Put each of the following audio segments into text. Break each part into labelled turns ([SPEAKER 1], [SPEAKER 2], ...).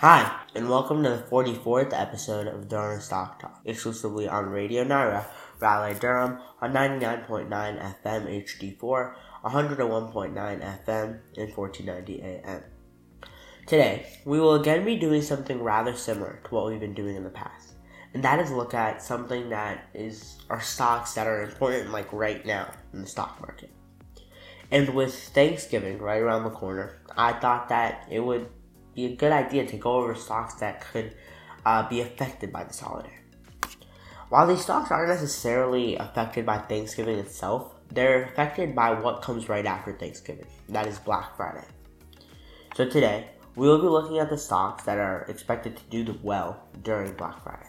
[SPEAKER 1] Hi, and welcome to the 44th episode of Drona's Stock Talk, exclusively on Radio Nyra, Raleigh, Durham, on 99.9 FM HD4, 101.9 FM, and 1490 AM. Today, we will again be doing something rather similar to what we've been doing in the past, and that is look at something that is our stocks that are important like right now in the stock market. And with Thanksgiving right around the corner, I thought that it would be a good idea to go over stocks that could uh, be affected by this holiday. While these stocks aren't necessarily affected by Thanksgiving itself, they're affected by what comes right after Thanksgiving. That is Black Friday. So today, we will be looking at the stocks that are expected to do well during Black Friday.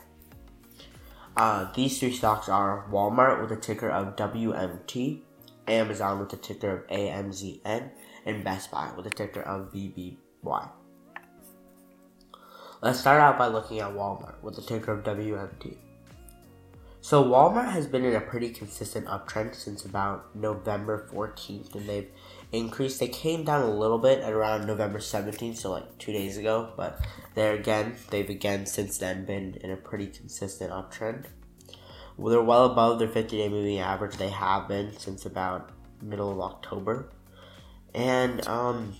[SPEAKER 1] Uh, these three stocks are Walmart with a ticker of WMT, Amazon with a ticker of AMZN, and Best Buy with a ticker of BBY. Let's start out by looking at Walmart with the ticker of WMT. So Walmart has been in a pretty consistent uptrend since about November 14th, and they've increased. They came down a little bit at around November 17th, so like two days ago, but there again, they've again since then been in a pretty consistent uptrend. Well, they're well above their 50-day moving average. They have been since about middle of October, and um,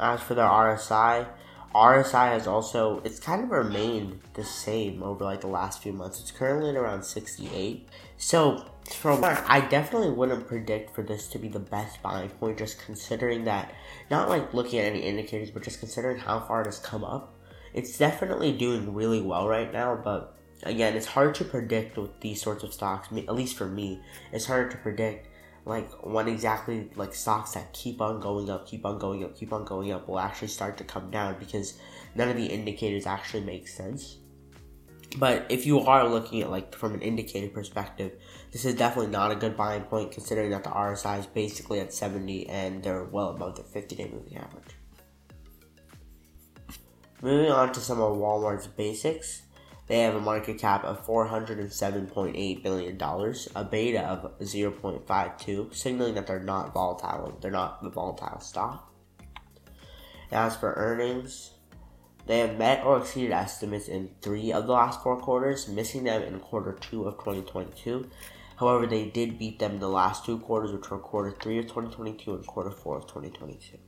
[SPEAKER 1] as for their RSI, RSI has also it's kind of remained the same over like the last few months. It's currently at around 68. So from I definitely wouldn't predict for this to be the best buying point, just considering that not like looking at any indicators, but just considering how far it has come up. It's definitely doing really well right now, but again, it's hard to predict with these sorts of stocks. At least for me, it's harder to predict like when exactly like stocks that keep on going up, keep on going up, keep on going up will actually start to come down because none of the indicators actually make sense. But if you are looking at like from an indicator perspective, this is definitely not a good buying point considering that the RSI is basically at 70 and they're well above their 50 day moving average. Moving on to some of Walmart's basics. They have a market cap of $407.8 billion, a beta of 0.52, signaling that they're not volatile. They're not a volatile stock. As for earnings, they have met or exceeded estimates in three of the last four quarters, missing them in quarter two of 2022. However, they did beat them in the last two quarters, which were quarter three of 2022 and quarter four of 2022.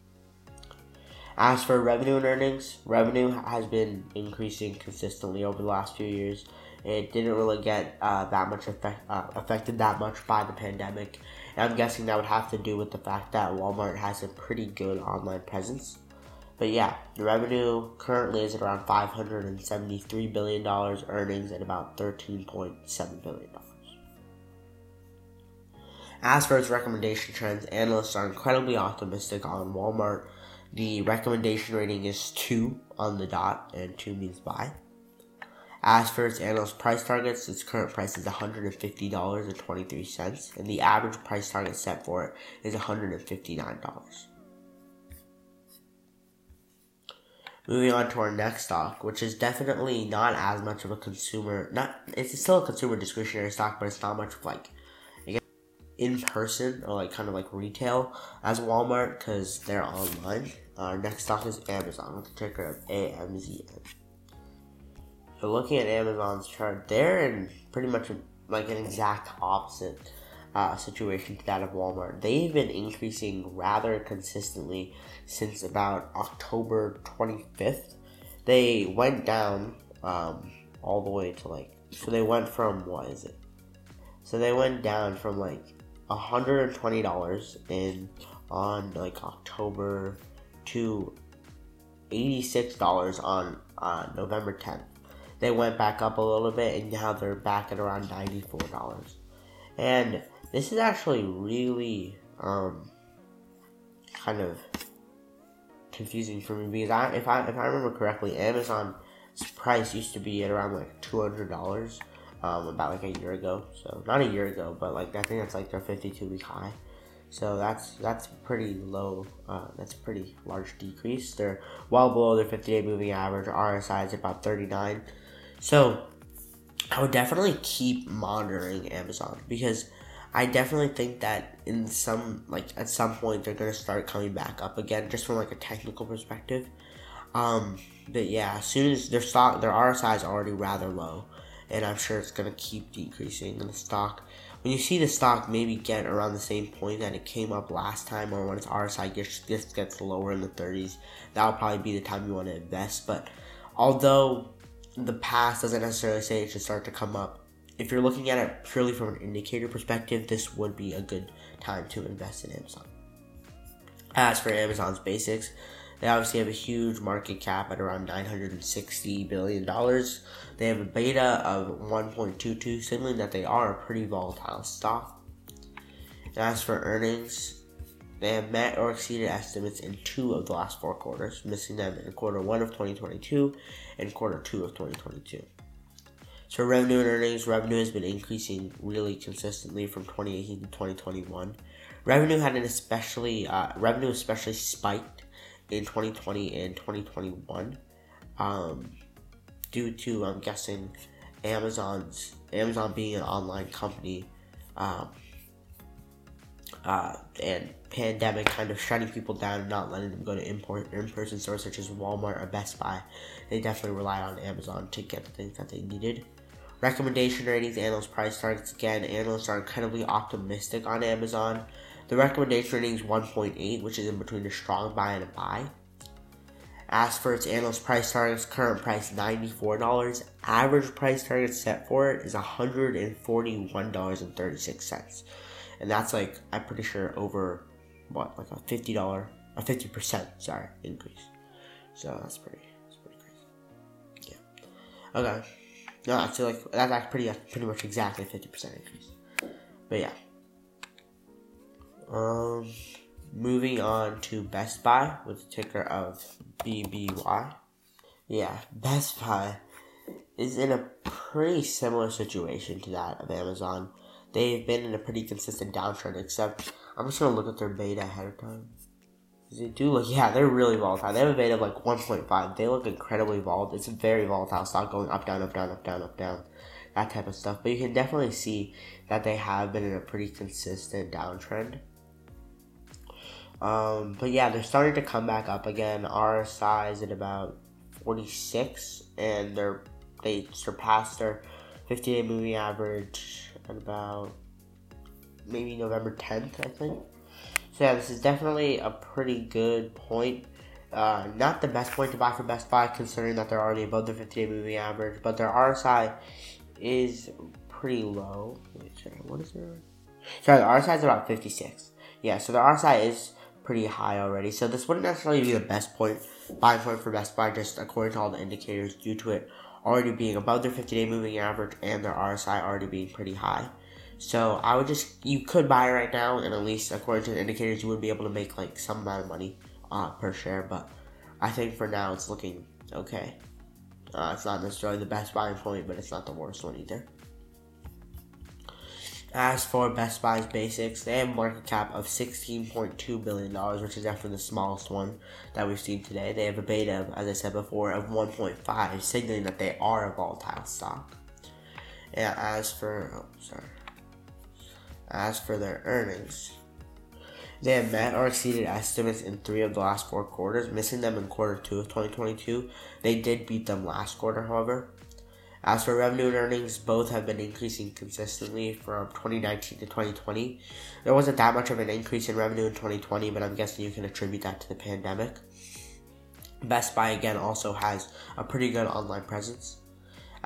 [SPEAKER 1] As for revenue and earnings, revenue has been increasing consistently over the last few years. It didn't really get uh, that much effect, uh, affected that much by the pandemic. And I'm guessing that would have to do with the fact that Walmart has a pretty good online presence. But yeah, the revenue currently is at around $573 billion, earnings at about $13.7 billion. As for its recommendation trends, analysts are incredibly optimistic on Walmart the recommendation rating is 2 on the dot, and 2 means buy. As for its analyst price targets, its current price is $150.23, and the average price target set for it is $159. Moving on to our next stock, which is definitely not as much of a consumer, not it's still a consumer discretionary stock, but it's not much of like in person or like kind of like retail as Walmart because they're online. Our next stock is Amazon with the ticker of AMZN. So looking at Amazon's chart, they're in pretty much like an exact opposite uh, situation to that of Walmart. They've been increasing rather consistently since about October 25th. They went down um, all the way to like, so they went from, what is it? So they went down from like $120 in on like October to $86 on uh, November 10th. They went back up a little bit and now they're back at around $94. And this is actually really um, kind of confusing for me because I, if I if I remember correctly, Amazon's price used to be at around like two hundred dollars um, about like a year ago. So not a year ago, but like I think that's like their 52 week high. So that's that's pretty low. Uh, that's a pretty large decrease. They're well below their 50 day moving average. RSI is about 39. So I would definitely keep monitoring Amazon because I definitely think that in some like at some point they're gonna start coming back up again, just from like a technical perspective. Um, but yeah, as soon as their stock, their RSI is already rather low, and I'm sure it's gonna keep decreasing in the stock. When you see the stock maybe get around the same point that it came up last time, or when its RSI gets gets, gets lower in the 30s, that'll probably be the time you want to invest. But although the past doesn't necessarily say it should start to come up, if you're looking at it purely from an indicator perspective, this would be a good time to invest in Amazon. As for Amazon's basics, they obviously have a huge market cap at around $960 billion. They have a beta of 1.22, signaling that they are a pretty volatile stock. And as for earnings, they have met or exceeded estimates in two of the last four quarters, missing them in quarter one of 2022 and quarter two of 2022. So revenue and earnings, revenue has been increasing really consistently from 2018 to 2021. Revenue had an especially uh, revenue especially spiked in 2020 and 2021 um, due to I'm guessing Amazon's Amazon being an online company um, uh, and pandemic kind of shutting people down and not letting them go to import in-person stores such as Walmart or Best Buy. They definitely relied on Amazon to get the things that they needed. Recommendation ratings, analyst price targets. Again, analysts are incredibly optimistic on Amazon. The recommendation rating is 1.8, which is in between a strong buy and a buy. As for its analyst price targets, current price $94. Average price target set for it is $141.36. And that's like, I'm pretty sure over, what, like a $50, a 50%, sorry, increase. So that's pretty, that's pretty crazy. Yeah. Okay. No, I feel like that's pretty, pretty much exactly 50% increase. But yeah. Um, moving on to Best Buy with the ticker of BBY. Yeah, Best Buy is in a pretty similar situation to that of Amazon. They've been in a pretty consistent downtrend, except I'm just gonna look at their beta ahead of time. They do look, yeah, they're really volatile. They have a beta of like 1.5. They look incredibly volatile. It's a very volatile stock going up, down, up, down, up, down, up, down, that type of stuff. But you can definitely see that they have been in a pretty consistent downtrend. Um, but yeah, they're starting to come back up again. RSI is at about 46, and they're they surpassed their 50-day moving average at about maybe November 10th, I think. So yeah, this is definitely a pretty good point. Uh, not the best point to buy for Best Buy, considering that they're already above the 50-day moving average, but their RSI is pretty low. Wait, sorry, what is their? Sorry, the RSI is about 56. Yeah, so the RSI is pretty high already. So this wouldn't necessarily be the best point buy point for Best Buy, just according to all the indicators, due to it already being above their 50-day moving average and their RSI already being pretty high. So I would just you could buy right now, and at least according to the indicators, you would be able to make like some amount of money uh, per share. But I think for now it's looking okay. Uh, it's not necessarily the best buying point, but it's not the worst one either. As for Best Buy's basics, they have a market cap of $16.2 billion, which is definitely the smallest one that we've seen today. They have a beta, as I said before, of 1.5, signaling that they are a volatile stock. And as for, oh, sorry. As for their earnings, they have met or exceeded estimates in three of the last four quarters, missing them in quarter two of 2022. They did beat them last quarter, however. As for revenue and earnings, both have been increasing consistently from 2019 to 2020. There wasn't that much of an increase in revenue in 2020, but I'm guessing you can attribute that to the pandemic. Best Buy again also has a pretty good online presence.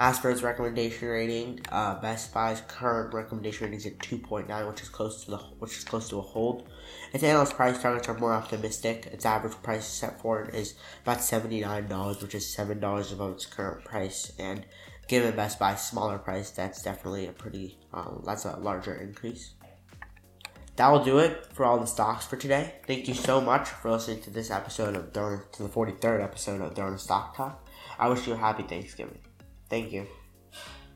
[SPEAKER 1] As recommendation rating, uh, Best Buy's current recommendation rating is at 2.9, which is close to the which is close to a hold. Its analyst price targets are more optimistic. Its average price set for it is about $79, which is $7 above its current price, and given Best Buy's smaller price, that's definitely a pretty, um, that's a larger increase. That will do it for all the stocks for today. Thank you so much for listening to this episode of Drona's, to the 43rd episode of Drona's Stock Talk. I wish you a happy Thanksgiving. Thank you.